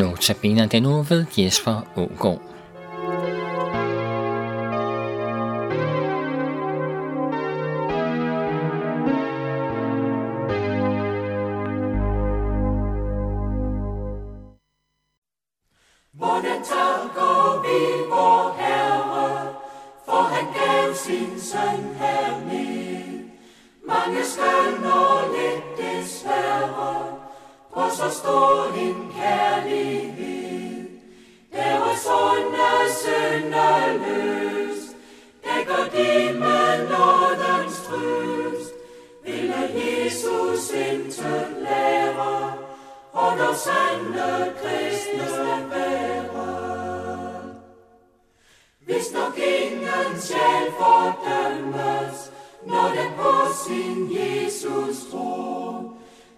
Notabene den nu ved Jesper Ågaard. For sin søn herned. Mange skønner så stor en kærlighed. Deres onde sådan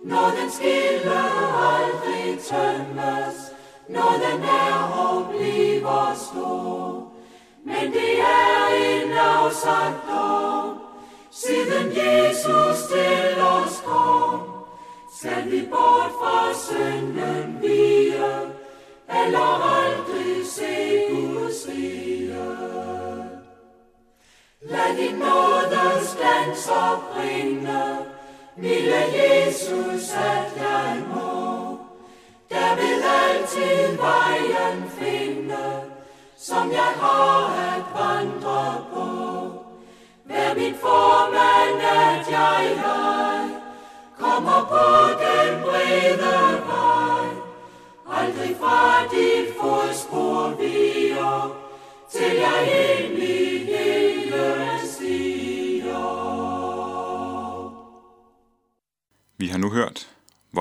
når den skille aldrig tømmes, når den er og bliver stor. Men det er en afsagt dom, siden Jesus til os kom. Skal vi bort fra synden vige, eller aldrig se Guds rige? Lad din nådes glans opringe, Milde Jesus, at jeg må, der vil altid vejen finde, som jeg har at vandre på. Vær mit for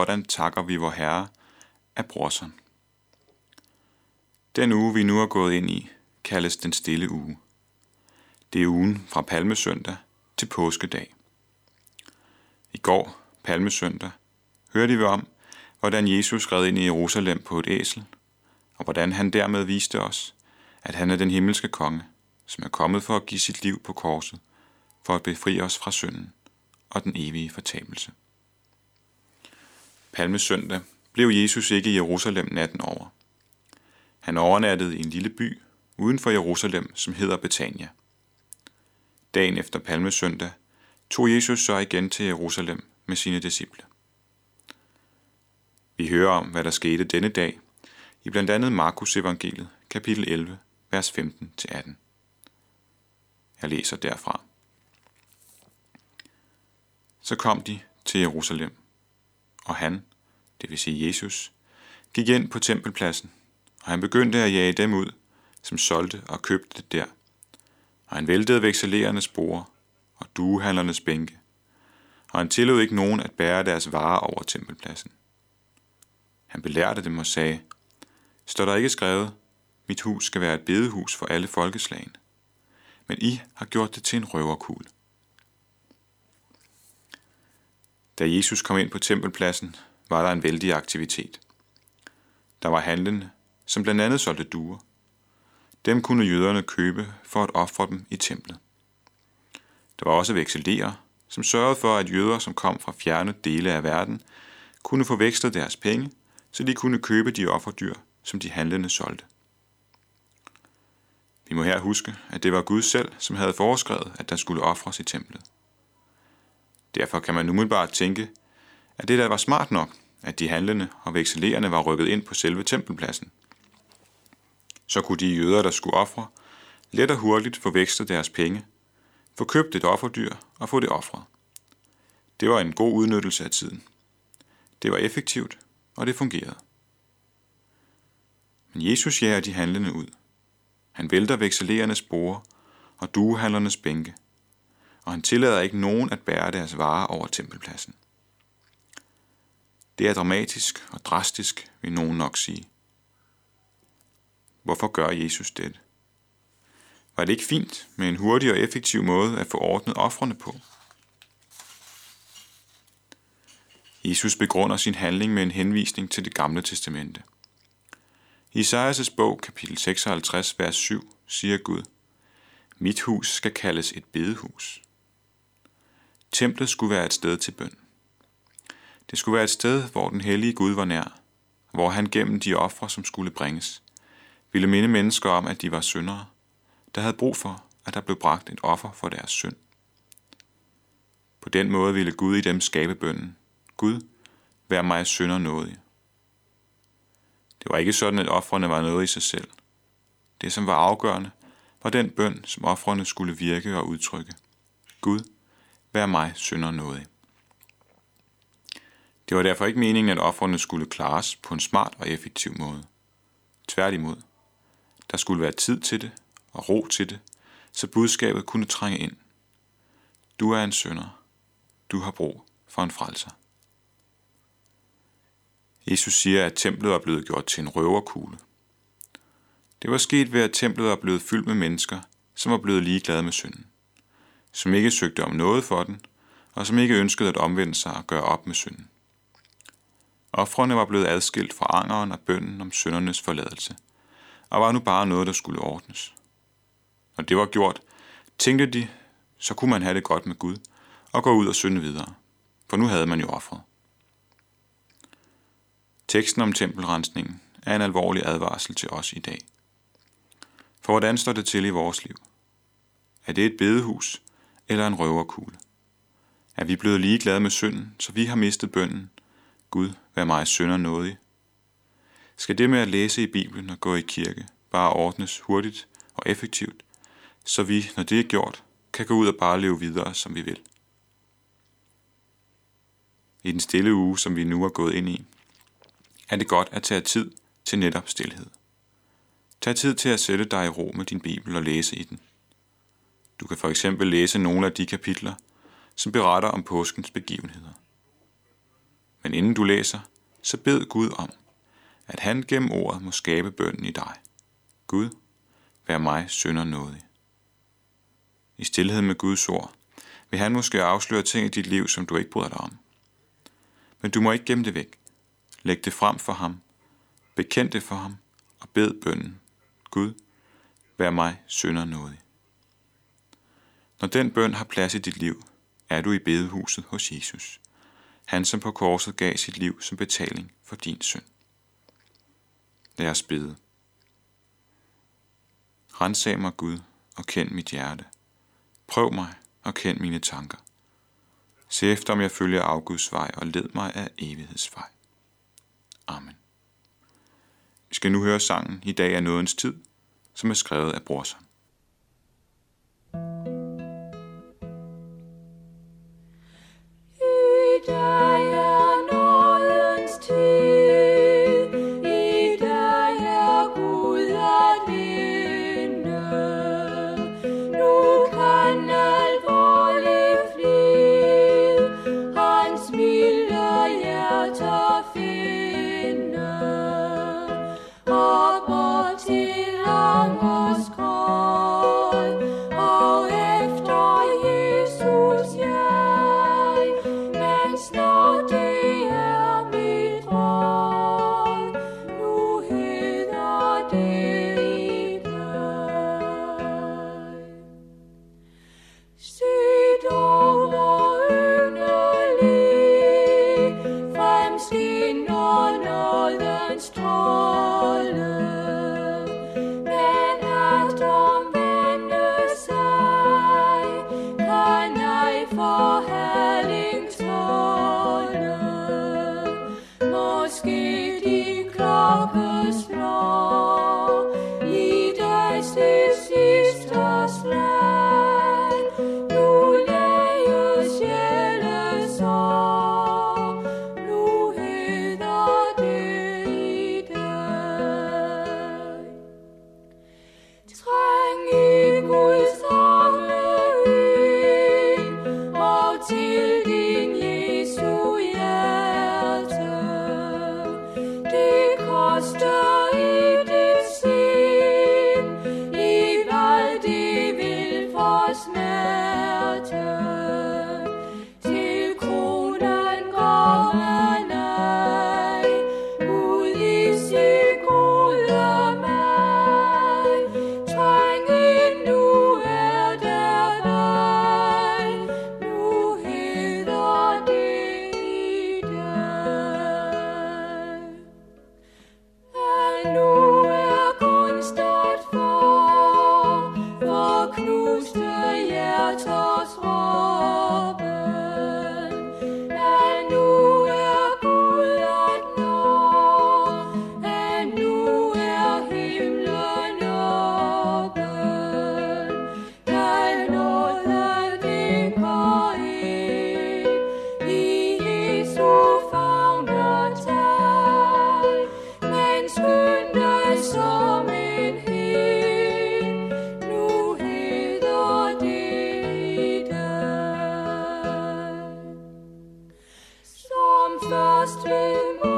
hvordan takker vi vor Herre af Brorson. Den uge, vi nu er gået ind i, kaldes den stille uge. Det er ugen fra Palmesøndag til påskedag. I går, Palmesøndag, hørte vi om, hvordan Jesus red ind i Jerusalem på et æsel, og hvordan han dermed viste os, at han er den himmelske konge, som er kommet for at give sit liv på korset, for at befri os fra synden og den evige fortabelse. Palmesøndag blev Jesus ikke i Jerusalem natten over. Han overnattede i en lille by uden for Jerusalem, som hedder Betania. Dagen efter Palmesøndag tog Jesus så igen til Jerusalem med sine disciple. Vi hører om, hvad der skete denne dag i blandt andet Markus evangeliet, kapitel 11, vers 15-18. Jeg læser derfra. Så kom de til Jerusalem, og han, det vil sige Jesus, gik ind på tempelpladsen, og han begyndte at jage dem ud, som solgte og købte det der. Og han væltede vekselerernes bord og duehandlernes bænke, og han tillod ikke nogen at bære deres varer over tempelpladsen. Han belærte dem og sagde, står der ikke skrevet, mit hus skal være et bedehus for alle folkeslagene, men I har gjort det til en røverkugle. Da Jesus kom ind på tempelpladsen, var der en vældig aktivitet. Der var handlende, som blandt andet solgte duer. Dem kunne jøderne købe for at ofre dem i templet. Der var også vekselerere, som sørgede for, at jøder, som kom fra fjerne dele af verden, kunne få vekslet deres penge, så de kunne købe de offerdyr, som de handlende solgte. Vi må her huske, at det var Gud selv, som havde foreskrevet, at der skulle ofres i templet. Derfor kan man umiddelbart tænke, at det der var smart nok, at de handlende og vekselerende var rykket ind på selve tempelpladsen. Så kunne de jøder, der skulle ofre, let og hurtigt få vekslet deres penge, få købt et offerdyr og få det offret. Det var en god udnyttelse af tiden. Det var effektivt, og det fungerede. Men Jesus jager de handlende ud. Han vælter vekselerernes borde og duehandlernes bænke, og han tillader ikke nogen at bære deres varer over tempelpladsen. Det er dramatisk og drastisk, vil nogen nok sige. Hvorfor gør Jesus det? Var det ikke fint med en hurtig og effektiv måde at få ordnet offrene på? Jesus begrunder sin handling med en henvisning til det gamle testamente. I Isaias' bog, kapitel 56, vers 7, siger Gud, Mit hus skal kaldes et bedehus. Templet skulle være et sted til bøn. Det skulle være et sted, hvor den hellige Gud var nær, hvor han gennem de ofre, som skulle bringes, ville minde mennesker om, at de var syndere, der havde brug for, at der blev bragt et offer for deres synd. På den måde ville Gud i dem skabe bønden. Gud, vær mig synder nådig. Det var ikke sådan, at offrene var noget i sig selv. Det, som var afgørende, var den bøn, som offrene skulle virke og udtrykke. Gud, vær mig synder nådig. Det var derfor ikke meningen, at offrene skulle klares på en smart og effektiv måde. Tværtimod. Der skulle være tid til det og ro til det, så budskabet kunne trænge ind. Du er en synder. Du har brug for en frelser. Jesus siger, at templet er blevet gjort til en røverkugle. Det var sket ved, at templet er blevet fyldt med mennesker, som var blevet ligeglade med synden, som ikke søgte om noget for den, og som ikke ønskede at omvende sig og gøre op med synden. Offrene var blevet adskilt fra angeren og bønden om syndernes forladelse, og var nu bare noget, der skulle ordnes. Når det var gjort, tænkte de, så kunne man have det godt med Gud og gå ud og synde videre, for nu havde man jo offret. Teksten om tempelrensningen er en alvorlig advarsel til os i dag. For hvordan står det til i vores liv? Er det et bedehus eller en røverkugle? Er vi blevet ligeglade med synden, så vi har mistet bønden? Gud, vær mig synder nådig. Skal det med at læse i Bibelen og gå i kirke bare ordnes hurtigt og effektivt, så vi, når det er gjort, kan gå ud og bare leve videre, som vi vil? I den stille uge, som vi nu er gået ind i, er det godt at tage tid til netop stillhed. Tag tid til at sætte dig i ro med din Bibel og læse i den. Du kan for eksempel læse nogle af de kapitler, som beretter om påskens begivenheder. Men inden du læser, så bed Gud om, at han gennem ordet må skabe bønden i dig. Gud, vær mig sønder nådig. I stillhed med Guds ord vil han måske afsløre ting i dit liv, som du ikke bryder dig om. Men du må ikke gemme det væk. Læg det frem for ham. Bekend det for ham og bed bønnen. Gud, vær mig sønder nådig. Når den bøn har plads i dit liv, er du i bedehuset hos Jesus. Han, som på korset gav sit liv som betaling for din synd. Lad os bede. Rensag mig Gud og kend mit hjerte. Prøv mig og kend mine tanker. Se efter, om jeg følger afguds vej og led mig af evighedsvej. Amen. Vi skal nu høre sangen I dag er nådens tid, som er skrevet af Brorsen. forehead. ice melted. Master.